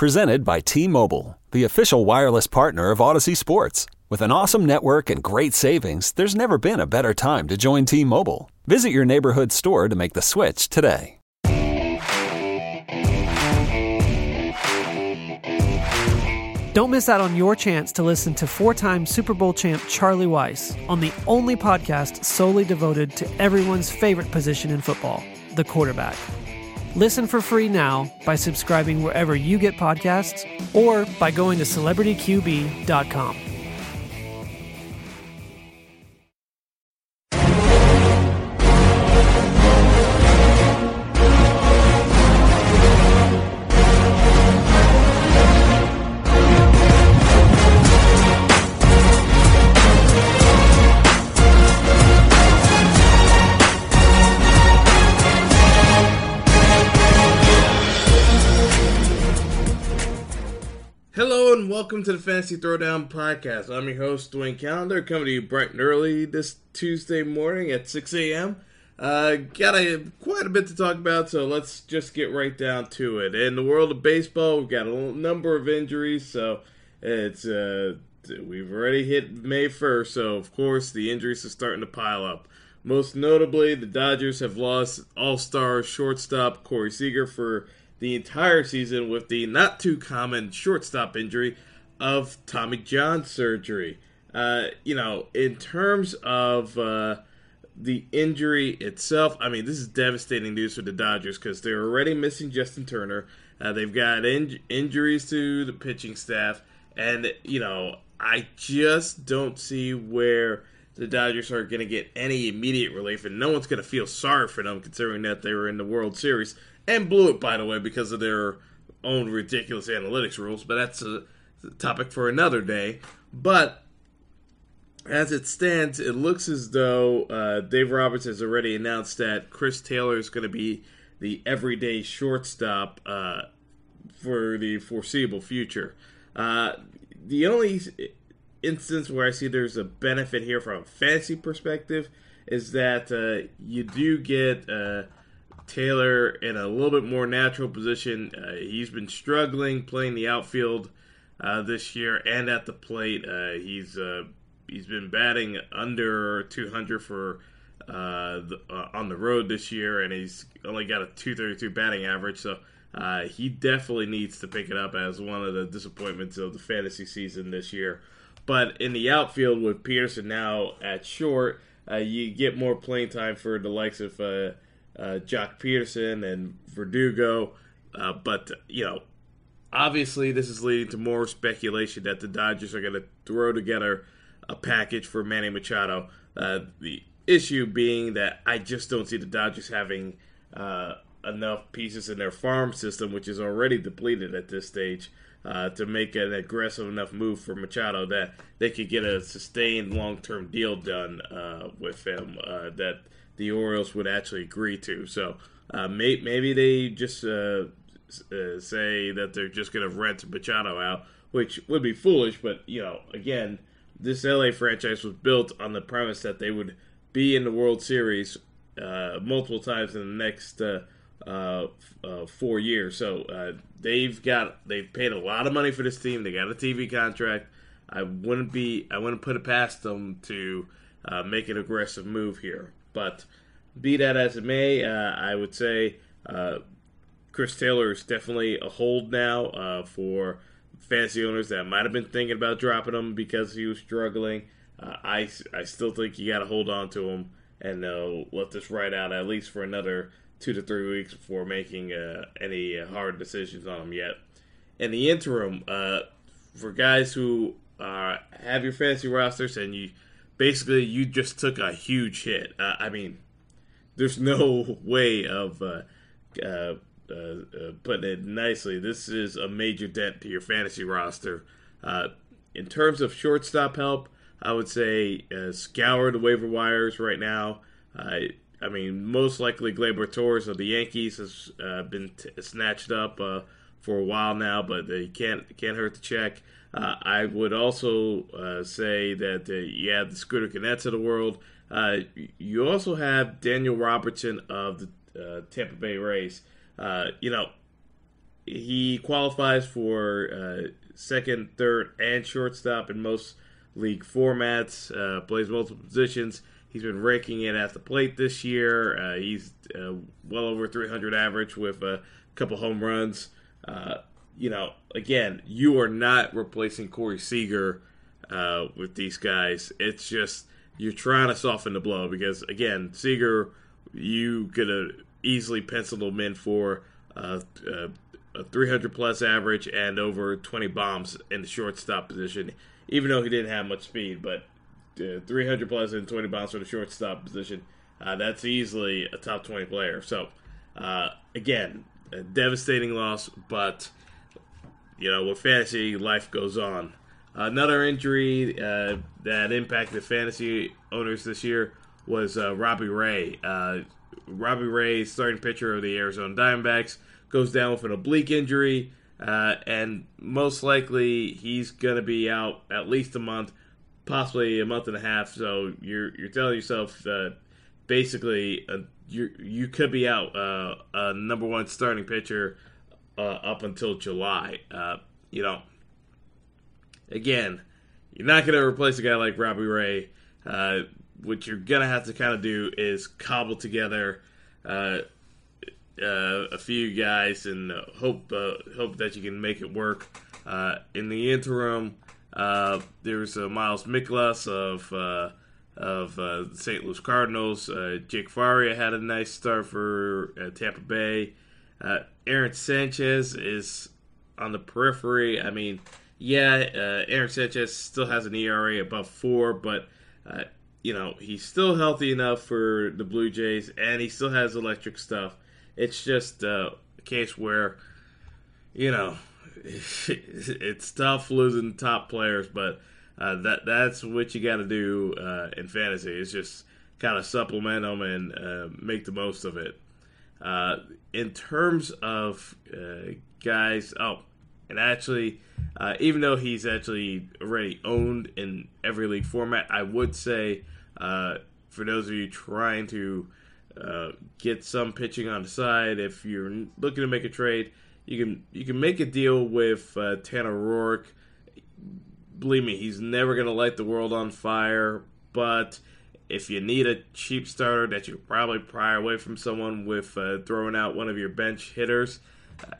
Presented by T Mobile, the official wireless partner of Odyssey Sports. With an awesome network and great savings, there's never been a better time to join T Mobile. Visit your neighborhood store to make the switch today. Don't miss out on your chance to listen to four time Super Bowl champ Charlie Weis on the only podcast solely devoted to everyone's favorite position in football, the quarterback. Listen for free now by subscribing wherever you get podcasts or by going to celebrityqb.com. welcome to the Fantasy Throwdown Podcast. I'm your host, Dwayne Calendar, coming to you bright and early this Tuesday morning at 6 a.m. Uh, got a, quite a bit to talk about, so let's just get right down to it. In the world of baseball, we've got a number of injuries, so it's uh, we've already hit May 1st, so of course the injuries are starting to pile up. Most notably, the Dodgers have lost all-star shortstop Corey Seager for the entire season with the not too common shortstop injury of Tommy John surgery. Uh, you know, in terms of uh, the injury itself, I mean, this is devastating news for the Dodgers because they're already missing Justin Turner. Uh, they've got in- injuries to the pitching staff, and you know, I just don't see where the Dodgers are going to get any immediate relief, and no one's going to feel sorry for them considering that they were in the World Series and blew it, by the way, because of their own ridiculous analytics rules. But that's a topic for another day. But as it stands, it looks as though uh, Dave Roberts has already announced that Chris Taylor is going to be the everyday shortstop uh, for the foreseeable future. Uh, the only instance where I see there's a benefit here from a fantasy perspective is that uh, you do get uh, Taylor in a little bit more natural position. Uh, he's been struggling playing the outfield uh, this year and at the plate. Uh, he's uh, he's been batting under 200 for uh, the, uh, on the road this year, and he's only got a 232 batting average. So he definitely needs to pick it up as one of the disappointments of the fantasy season this year. But in the outfield with Peterson now at short, you get more playing time for the likes of uh, Joc Pederson and Verdugo. But, you know, obviously this is leading to more speculation that the Dodgers are going to throw together a package for Manny Machado. Uh, the issue being that I just don't see the Dodgers having uh, enough pieces in their farm system, which is already depleted at this stage, uh, to make an aggressive enough move for Machado that they could get a sustained long term deal done uh, with him uh, that the Orioles would actually agree to. So uh, may, maybe they just uh, say that they're just going to rent Machado out, which would be foolish. But you know, again, this LA franchise was built on the premise that they would be in the World Series uh, multiple times in the next. Uh, uh, uh, four years. So uh, they've got they've paid a lot of money for this team. They got a TV contract. I wouldn't be I wouldn't put it past them to make an aggressive move here. But be that as it may, I would say Chris Taylor is definitely a hold now uh, for fantasy owners that might have been thinking about dropping him because he was struggling. Uh, I, I still think you got to hold on to him and uh, let this ride out at least for another two to three weeks before making uh, any hard decisions on him yet. In the interim, for guys who have your fantasy rosters and you basically you just took a huge hit. I mean, there's no way of uh, uh, uh, uh, putting it nicely. This is a major dent to your fantasy roster. Uh, in terms of shortstop help, I would say uh, scour the waiver wires right now. I mean, most likely Gleyber Torres of the Yankees has been t- snatched up for a while now, but they can't can't hurt the check. Uh, I would also uh, say that uh, you have the Scooter Gennetts of the world. Uh, you also have Daniel Robertson of the uh, Tampa Bay Rays. Uh, you know, he qualifies for uh, second, third, and shortstop in most league formats. Uh, plays multiple positions. He's been raking it at the plate this year. Uh, he's well over 300 average with a couple home runs. You know, again, you are not replacing Corey Seager with these guys. It's just you're trying to soften the blow because, again, Seager, you could have easily penciled him in for uh, uh, a 300 plus average and over 20 bombs in the shortstop position, even though he didn't have much speed. But uh, 300 plus and 20 bombs for the shortstop position, uh, that's easily a top 20 player. So, uh, again, a devastating loss, but you know, with fantasy, life goes on. Another injury uh, that impacted fantasy owners this year was Robbie Ray. Uh, Robbie Ray, starting pitcher of the Arizona Diamondbacks, goes down with an oblique injury, uh, and most likely he's going to be out at least a month, possibly a month and a half. So you're you're telling yourself that basically uh, you you could be out uh, a number one starting pitcher uh, up until July. Uh, you know, again, you're not going to replace a guy like Robbie Ray. Uh, what you're to have to kind of do is cobble together uh, uh, a few guys and hope uh, hope that you can make it work. Uh, in the interim, uh, there's Miles Mikolas of of the St. Louis Cardinals. Jake Faria had a nice start for Tampa Bay. Aaron Sanchez is on the periphery. I mean, yeah, Aaron Sanchez still has an ERA above four, but you know, he's still healthy enough for the Blue Jays, and he still has electric stuff. It's just uh, a case where, you know, it's tough losing top players, but uh, that that's what you got to do uh, in fantasy. Is just kind of supplement them and uh, make the most of it. Uh, in terms of guys, oh, and actually, uh, even though he's actually already owned in every league format, I would say uh, for those of you trying to uh, get some pitching on the side, if you're looking to make a trade, you can you can make a deal with uh, Tanner Roark. Believe me, he's never going to light the world on fire, but if you need a cheap starter that you probably pry away from someone with uh, throwing out one of your bench hitters,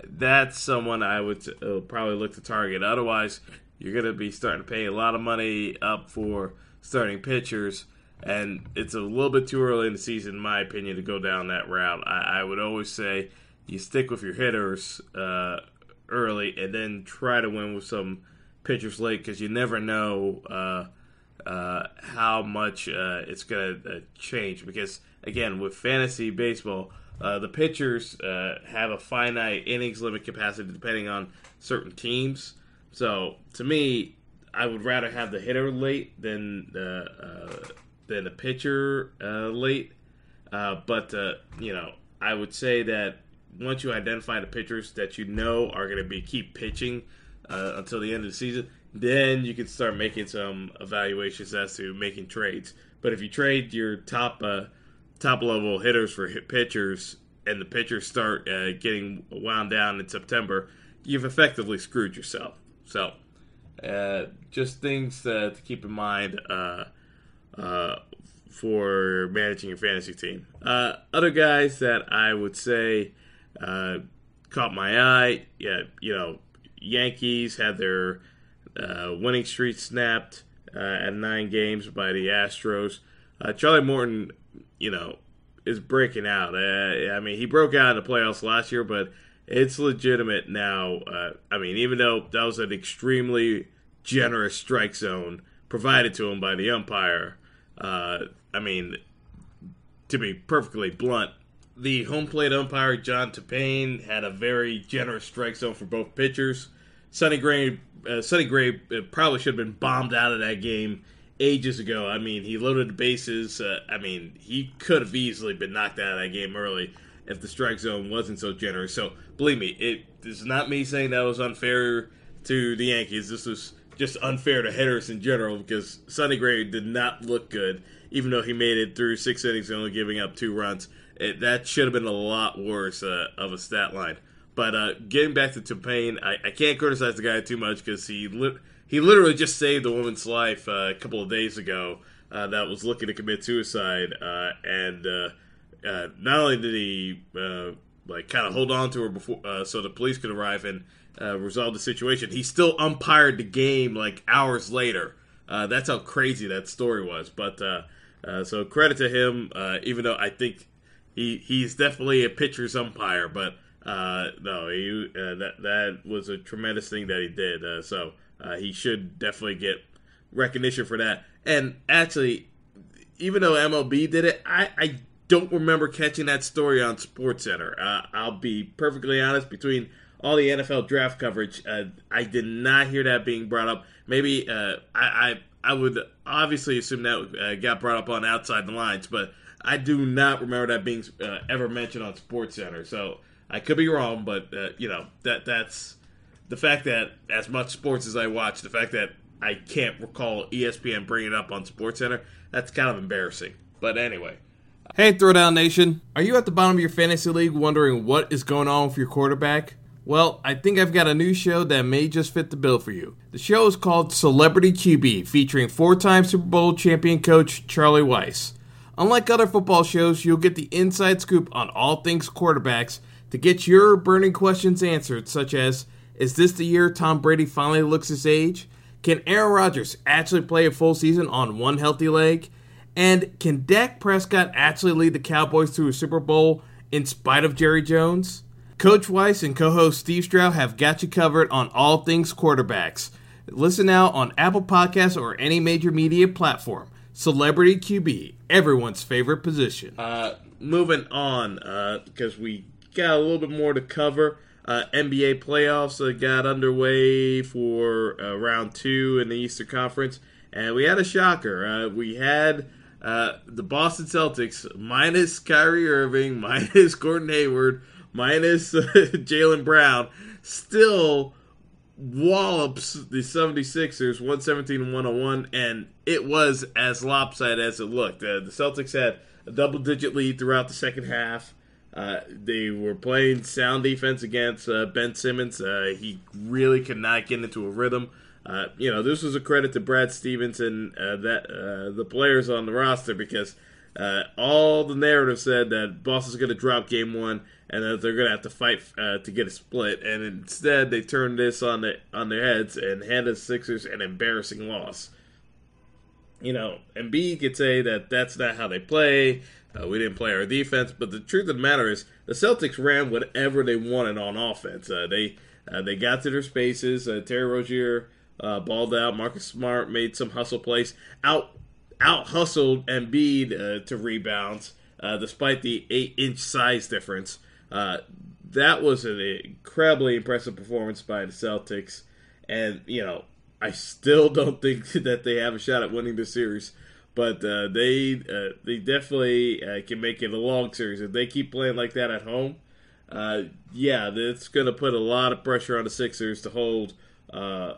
that's someone I would uh, probably look to target. Otherwise, you're going to be starting to pay a lot of money up for starting pitchers, and it's a little bit too early in the season, in my opinion, to go down that route. I, I would always say you stick with your hitters uh, early, and then try to win with some pitchers late because you never know uh, uh, how much uh, it's going to uh, change. Because again, with fantasy baseball uh, the pitchers uh, have a finite innings limit capacity depending on certain teams. So to me, I would rather have the hitter late than the uh, than the pitcher uh, late. Uh, but uh, you know, I would say that once you identify the pitchers that you know are going to be keep pitching until the end of the season, then you can start making some evaluations as to making trades. But if you trade your top top level hitters for hit pitchers, and the pitchers start uh, getting wound down in September, you've effectively screwed yourself. So, uh, just things to, to, keep in mind uh, uh for managing your fantasy team. Uh, other guys that I would say uh, caught my eye, yeah, you know, Yankees had their winning streak snapped at nine games by the Astros. Charlie Morton, you know, is breaking out. Uh, I mean, he broke out in the playoffs last year, but it's legitimate now. Uh, I mean, even though that was an extremely generous strike zone provided to him by the umpire, uh, I mean, to be perfectly blunt, the home plate umpire John Tumpane had a very generous strike zone for both pitchers. Sonny Gray, uh, Sonny Gray uh, probably should have been bombed out of that game ages ago. I mean, he loaded the bases. Uh, I mean, he could have easily been knocked out of that game early if the strike zone wasn't so generous. So believe me, it is not me saying that was unfair to the Yankees. This was just unfair to hitters in general because Sonny Gray did not look good, even though he made it through six innings only giving up two runs. It, that should have been a lot worse uh, of a stat line. But uh, getting back to Tumpane, I, I can't criticize the guy too much because he li- he literally just saved a woman's life uh, a couple of days ago uh, that was looking to commit suicide, uh, and uh, uh, not only did he like kind of hold on to her before so the police could arrive and resolve the situation, he still umpired the game like hours later. that's how crazy that story was. But so credit to him, even though I think he he's definitely a pitcher's umpire, but. Uh, no, he, uh, that that was a tremendous thing that he did. Uh, so uh, he should definitely get recognition for that. And actually, even though MLB did it, I, I don't remember catching that story on SportsCenter. Uh, I'll be perfectly honest. Between all the NFL draft coverage, uh, I did not hear that being brought up. Maybe uh, I, I, I would obviously assume that uh, got brought up on Outside the Lines, but I do not remember that being uh, ever mentioned on SportsCenter. So I could be wrong, but uh, you know that that's the fact that as much sports as I watch, the fact that I can't recall ESPN bringing it up on SportsCenter, that's kind of embarrassing. But anyway. Hey, Throwdown Nation. Are you at the bottom of your fantasy league wondering what is going on with your quarterback? Well, I think I've got a new show that may just fit the bill for you. The show is called Celebrity QB, featuring four time Super Bowl champion coach Charlie Weis. Unlike other football shows, you'll get the inside scoop on all things quarterbacks to get your burning questions answered, such as is this the year Tom Brady finally looks his age? Can Aaron Rodgers actually play a full season on one healthy leg? And can Dak Prescott actually lead the Cowboys to a Super Bowl in spite of Jerry Jones? Coach Weis and co host Steve Stroud have got you covered on all things quarterbacks. Listen now on Apple Podcasts or any major media platform. Celebrity QB, everyone's favorite position. Uh, moving on, because uh, we got a little bit more to cover. Uh, NBA playoffs uh, got underway for uh, round two in the Eastern Conference, and we had a shocker. Uh, we had uh, the Boston Celtics minus Kyrie Irving, minus Gordon Hayward, minus Jaylen Brown, still wallops the 76ers 117 101, and it was as lopsided as it looked. the Celtics had a double digit lead throughout the second half. Uh, they were playing sound defense against uh, Ben Simmons. Uh, he really could not get into a rhythm. Uh, you know, this was a credit to Brad Stevens and uh, that the players on the roster because all the narrative said that Boston's going to drop Game One and that they're going to have to fight to get a split. And instead, they turned this on the on their heads and handed the Sixers an embarrassing loss. You know, Embiid could say that that's not how they play uh, we didn't play our defense, but the truth of the matter is the Celtics ran whatever they wanted on offense. Uh, they uh, they got to their spaces. Uh, Terry Rozier uh, balled out. Marcus Smart made some hustle plays. Out out hustled Embiid uh, to rebounds, despite the eight inch size difference. that was an incredibly impressive performance by the Celtics, and you know I still don't think that they have a shot at winning the series but uh, they uh, they definitely uh, can make it a long series if they keep playing like that at home. Uh, yeah, it's going to put a lot of pressure on the Sixers to hold uh,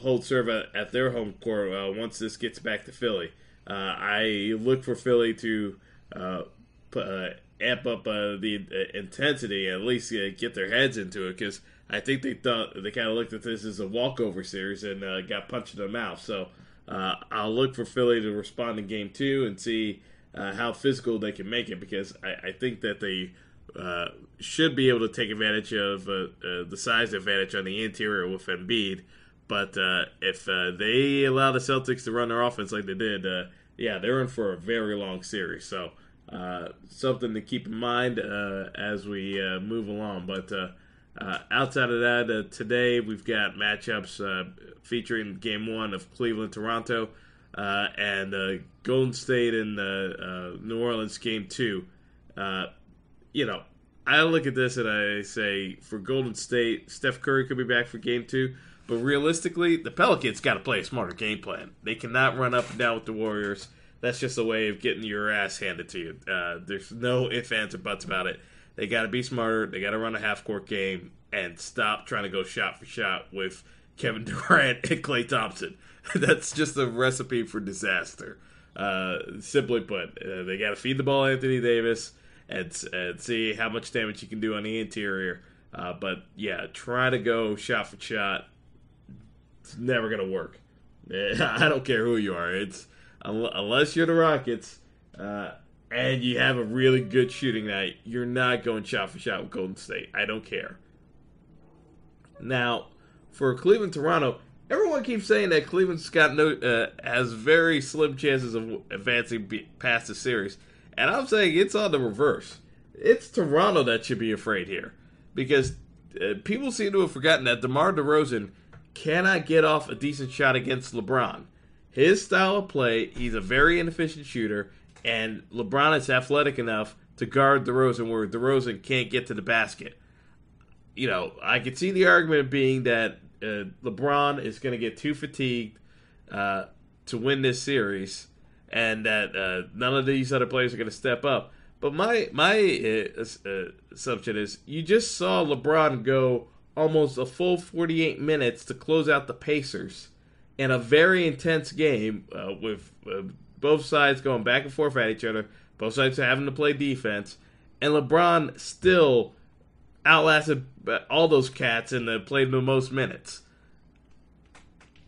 hold serve at, at, their home court uh, once this gets back to Philly. I look for Philly to amp up the intensity, at least get their heads into it because. I think they thought they kind of looked at this as a walkover series and got punched in the mouth. So uh, I'll look for Philly to respond in game two and see uh, how physical they can make it because I, I think that they uh, should be able to take advantage of uh, uh, the size advantage on the interior with Embiid. But uh, if they allow the Celtics to run their offense like they did, yeah, they're in for a very long series. So something to keep in mind as we move along. But uh, outside of that, uh, today we've got matchups uh, featuring Game One of Cleveland Toronto uh, and uh, Golden State and uh, New Orleans Game Two. you know, I look at this and I say for Golden State, Steph Curry could be back for Game Two, but realistically, the Pelicans got to play a smarter game plan. They cannot run up and down with the Warriors. That's just a way of getting your ass handed to you. there's no ifs, ands, or buts about it. They got to be smarter. They got to run a half court game and stop trying to go shot for shot with Kevin Durant and Klay Thompson. That's just a recipe for disaster. Uh, simply put, uh, they got to feed the ball Anthony Davis and, and see how much damage he can do on the interior. Uh, but yeah, try to go shot for shot. It's never gonna work. I don't care who you are. It's unless you're the Rockets uh, and you have a really good shooting night, you're not going shot for shot with Golden State. I don't care. Now, for Cleveland Toronto, everyone keeps saying that Cleveland's got no uh, has very slim chances of advancing past the series, and I'm saying it's on the reverse. It's Toronto that should be afraid here because uh, people seem to have forgotten that DeMar DeRozan cannot get off a decent shot against LeBron. His style of play, he's a very inefficient shooter, and LeBron is athletic enough to guard DeRozan where DeRozan can't get to the basket. You know, I could see the argument being that uh, LeBron is going to get too fatigued uh, to win this series, and that uh, none of these other players are going to step up. But my my uh, uh, assumption is you just saw LeBron go almost a full 48 minutes to close out the Pacers in a very intense game uh, with both sides going back and forth at each other, both sides having to play defense, and LeBron still outlasted all those cats and played the most minutes.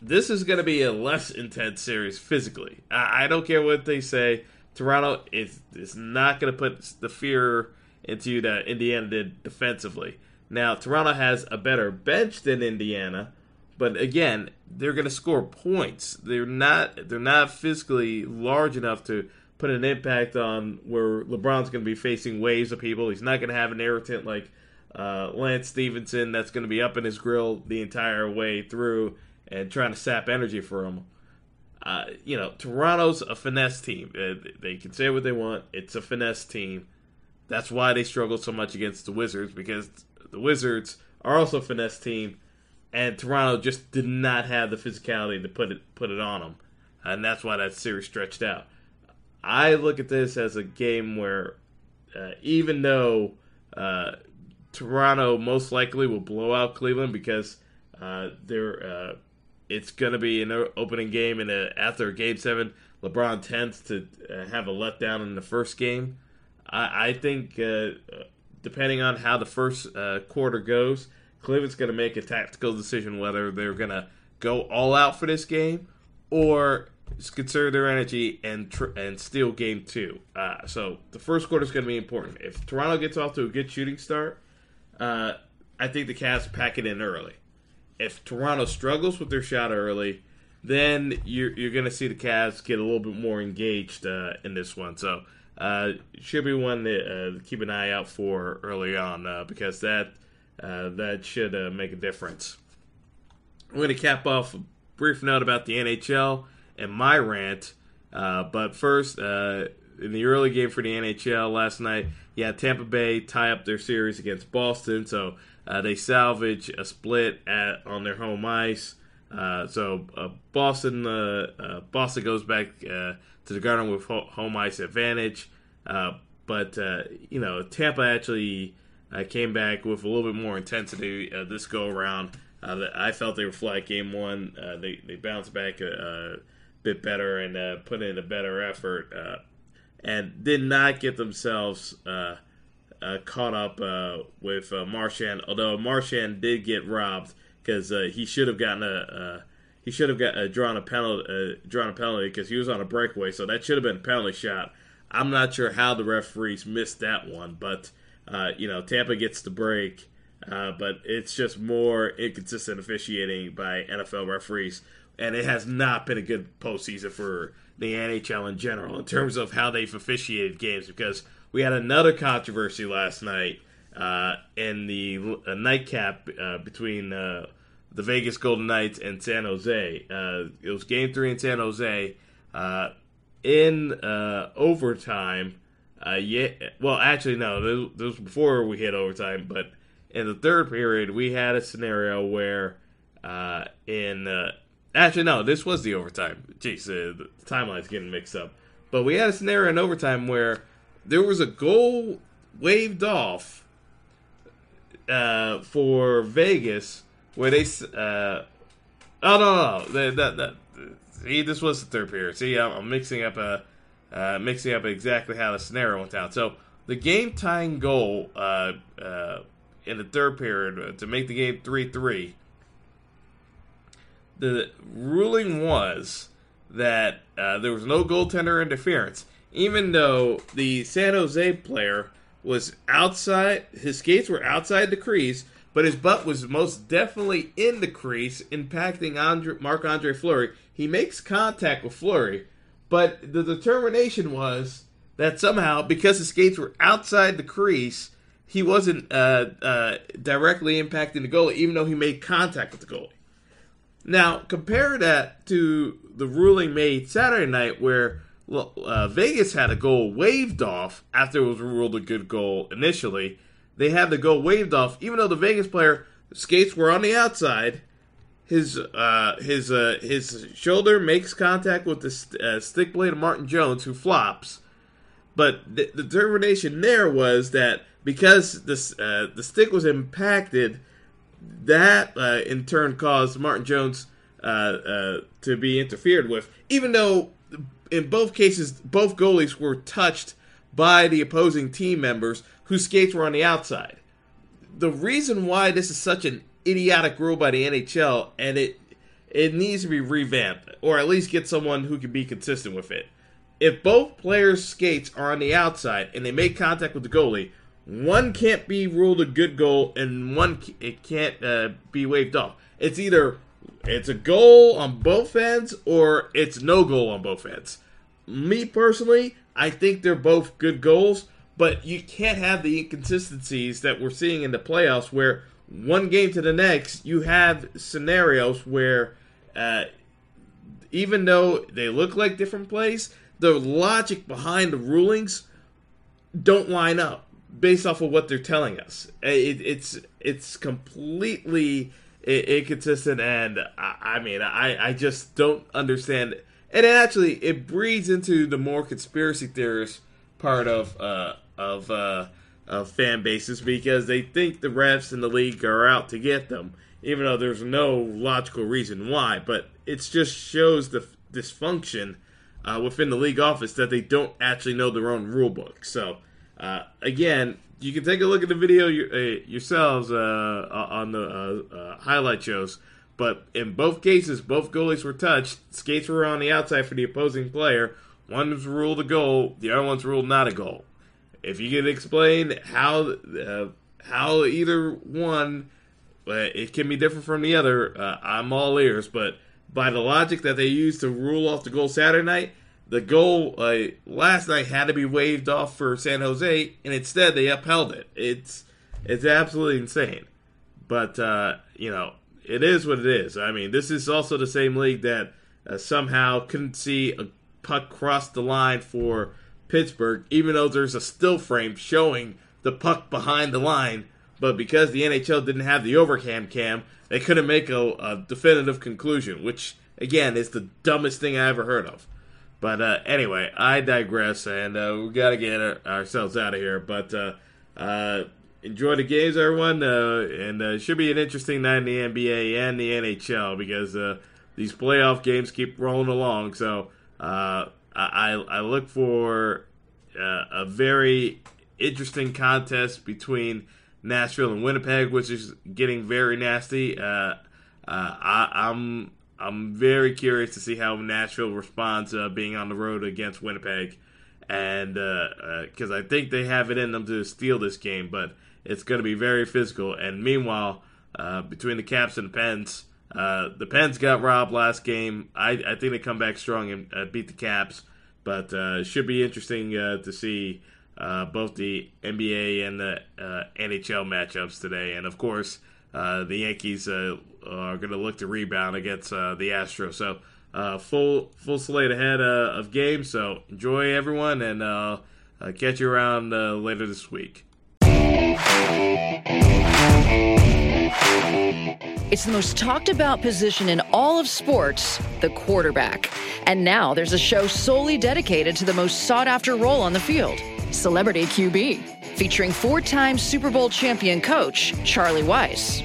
This is going to be a less intense series physically. I, I don't care what they say. Toronto is is not going to put the fear into you that Indiana did defensively. Now, Toronto has a better bench than Indiana, but again, they're going to score points. They're not they're not physically large enough to put an impact on where LeBron's going to be facing waves of people. He's not going to have an irritant like uh, Lance Stephenson that's going to be up in his grill the entire way through and trying to sap energy for him. Uh, you know, Toronto's a finesse team. Uh, they can say what they want. It's a finesse team. That's why they struggle so much against the Wizards because the Wizards are also a finesse team, and Toronto just did not have the physicality to put it put it on them, and that's why that series stretched out. I look at this as a game where, uh, even though uh, Toronto most likely will blow out Cleveland because uh, they're uh, it's going to be an opening game, and after Game Seven, LeBron tends to uh, have a letdown in the first game. I, I think uh, depending on how the first quarter goes, Cleveland's going to make a tactical decision whether they're going to go all out for this game or conserve their energy and tr- and steal game two. Uh, so the first quarter is going to be important. If Toronto gets off to a good shooting start, uh, I think the Cavs pack it in early. If Toronto struggles with their shot early, then you're, you're going to see the Cavs get a little bit more engaged uh, in this one. So uh, should be one to uh, keep an eye out for early on uh, because that that should uh, make a difference. I'm going to cap off a brief note about the NHL and my rant, uh, but first, in the early game for the NHL last night, yeah, Tampa Bay tie up their series against Boston, so they salvage a split at on their home ice. so Boston, Boston goes back to the Garden with home ice advantage. Uh, but uh, you know, Tampa actually uh, came back with a little bit more intensity uh, this go around. Uh, I felt they were flat game one. Uh, they they bounced back a, a bit better and put in a better effort, and did not get themselves. caught up with Marchand, although Marchand did get robbed because he should have gotten a he should have got uh, drawn a penalty, uh, drawn a penalty because he was on a breakaway. So that should have been a penalty shot. I'm not sure how the referees missed that one, but uh, you know Tampa gets the break, uh, but it's just more inconsistent officiating by NFL referees, and it has not been a good postseason for the NHL in general in terms of how they've officiated games. Because we had another controversy last night uh, in the nightcap uh, between the Vegas Golden Knights and San Jose. Uh, it was Game Three in San Jose. Uh, in uh, overtime, uh, yeah. Well, actually, no. This, was before we hit overtime, but in the third period, we had a scenario where uh, in uh, actually no, this was the overtime. Jeez, the timeline's getting mixed up. But we had a scenario in overtime where there was a goal waved off for Vegas where they uh, oh no no, no. that that see this was the third period. See, I'm, I'm mixing up a uh, mixing up exactly how the scenario went down. So the game tying goal uh, uh, in the third period to make the game 3 3. The ruling was that uh, there was no goaltender interference, even though the San Jose player was outside, his skates were outside the crease, but his butt was most definitely in the crease, impacting Andre, Marc Andre Fleury. He makes contact with Fleury, but the determination was that somehow, because his skates were outside the crease, he wasn't uh, uh, directly impacting the goalie, even though he made contact with the goalie. Now, compare that to the ruling made Saturday night where uh, Vegas had a goal waved off after it was ruled a good goal initially. They had the goal waved off, even though the Vegas player skates were on the outside. His uh, his uh, his shoulder makes contact with the st- uh, stick blade of Martin Jones, who flops. But the, the determination there was that because this uh, the stick was impacted, that uh, in turn caused Martin Jones uh, to be interfered with, even though in both cases, both goalies were touched by the opposing team members whose skates were on the outside. The reason why this is such an idiotic rule by the NHL, and it it needs to be revamped, or at least get someone who can be consistent with it. If both players' skates are on the outside and they make contact with the goalie, one can't be ruled a good goal and one it can't uh, be waved off. It's either it's a goal on both ends or it's no goal on both ends. Me personally, I think they're both good goals, but you can't have the inconsistencies that we're seeing in the playoffs where one game to the next you have scenarios where uh, even though they look like different plays, the logic behind the rulings don't line up based off of what they're telling us. It, it's it's completely inconsistent, and I, I mean, I, I just don't understand. It. And it actually, it breeds into the more conspiracy theorist part of uh, of uh, of fan bases because they think the refs in the league are out to get them, even though there's no logical reason why. But it just shows the dysfunction uh, within the league office that they don't actually know their own rule book. So uh, again, you can take a look at the video uh, yourselves uh, on the uh, uh, highlight shows. But in both cases, both goalies were touched. Skates were on the outside for the opposing player. One was ruled a goal, the other one's ruled not a goal. If you can explain how uh, how either one it can be different from the other, I'm all ears. But by the logic that they used to rule off the goal Saturday night, the goal uh, last night had to be waved off for San Jose, and instead they upheld it. It's it's absolutely insane. But uh, you know, it is what it is. I mean, this is also the same league that uh, somehow couldn't see a puck cross the line for Pittsburgh, even though there's a still frame showing the puck behind the line. But because the NHL didn't have the overcam cam, they couldn't make a, a definitive conclusion, which again is the dumbest thing I ever heard of. But uh, anyway, I digress, and uh, we got to get our, ourselves out of here. But uh, uh enjoy the games, everyone, uh, and it uh, should be an interesting night in the NBA and the NHL because these playoff games keep rolling along. So I, I look for a very interesting contest between Nashville and Winnipeg, which is getting very nasty. I, I'm I'm very curious to see how Nashville responds uh, being on the road against Winnipeg, and because uh, uh, I think they have it in them to steal this game, but it's going to be very physical. And meanwhile, uh, between the Caps and the Pens, uh, the Pens got robbed last game. I, I think they come back strong and uh, beat the Caps, but it should be interesting to see both the NBA and the NHL matchups today, and of course. the Yankees are going to look to rebound against uh, the Astros. So uh, full full slate ahead uh, of games. So enjoy everyone, and uh, uh, catch you around uh, later this week. It's the most talked about position in all of sports, the quarterback. And now there's a show solely dedicated to the most sought after role on the field Celebrity QB, featuring four time Super Bowl champion coach Charlie Weis.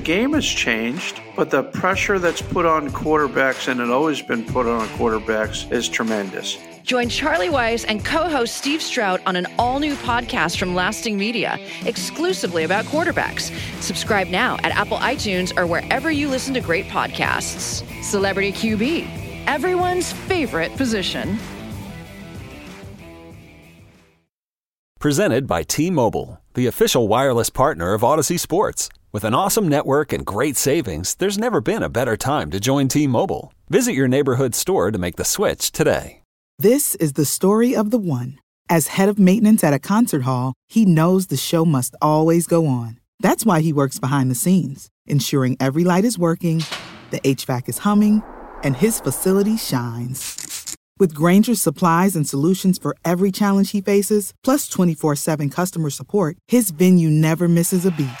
game has changed, but the pressure that's put on quarterbacks, and it always been put on quarterbacks, is tremendous. Join Charlie Weis and co host Steve Strout on an all new podcast from Lasting Media, exclusively about quarterbacks. Subscribe now at Apple iTunes or wherever you listen to great podcasts. Celebrity QB, everyone's favorite position. Presented by T Mobile, the official wireless partner of Odyssey Sports. With an awesome network and great savings, there's never been a better time to join T Mobile. Visit your neighborhood store to make the switch today. This is the story of the one. As head of maintenance at a concert hall, he knows the show must always go on. That's why he works behind the scenes, ensuring every light is working, the HVAC is humming, and his facility shines. With Grainger's supplies and solutions for every challenge he faces, plus 24 7 customer support, his venue never misses a beat.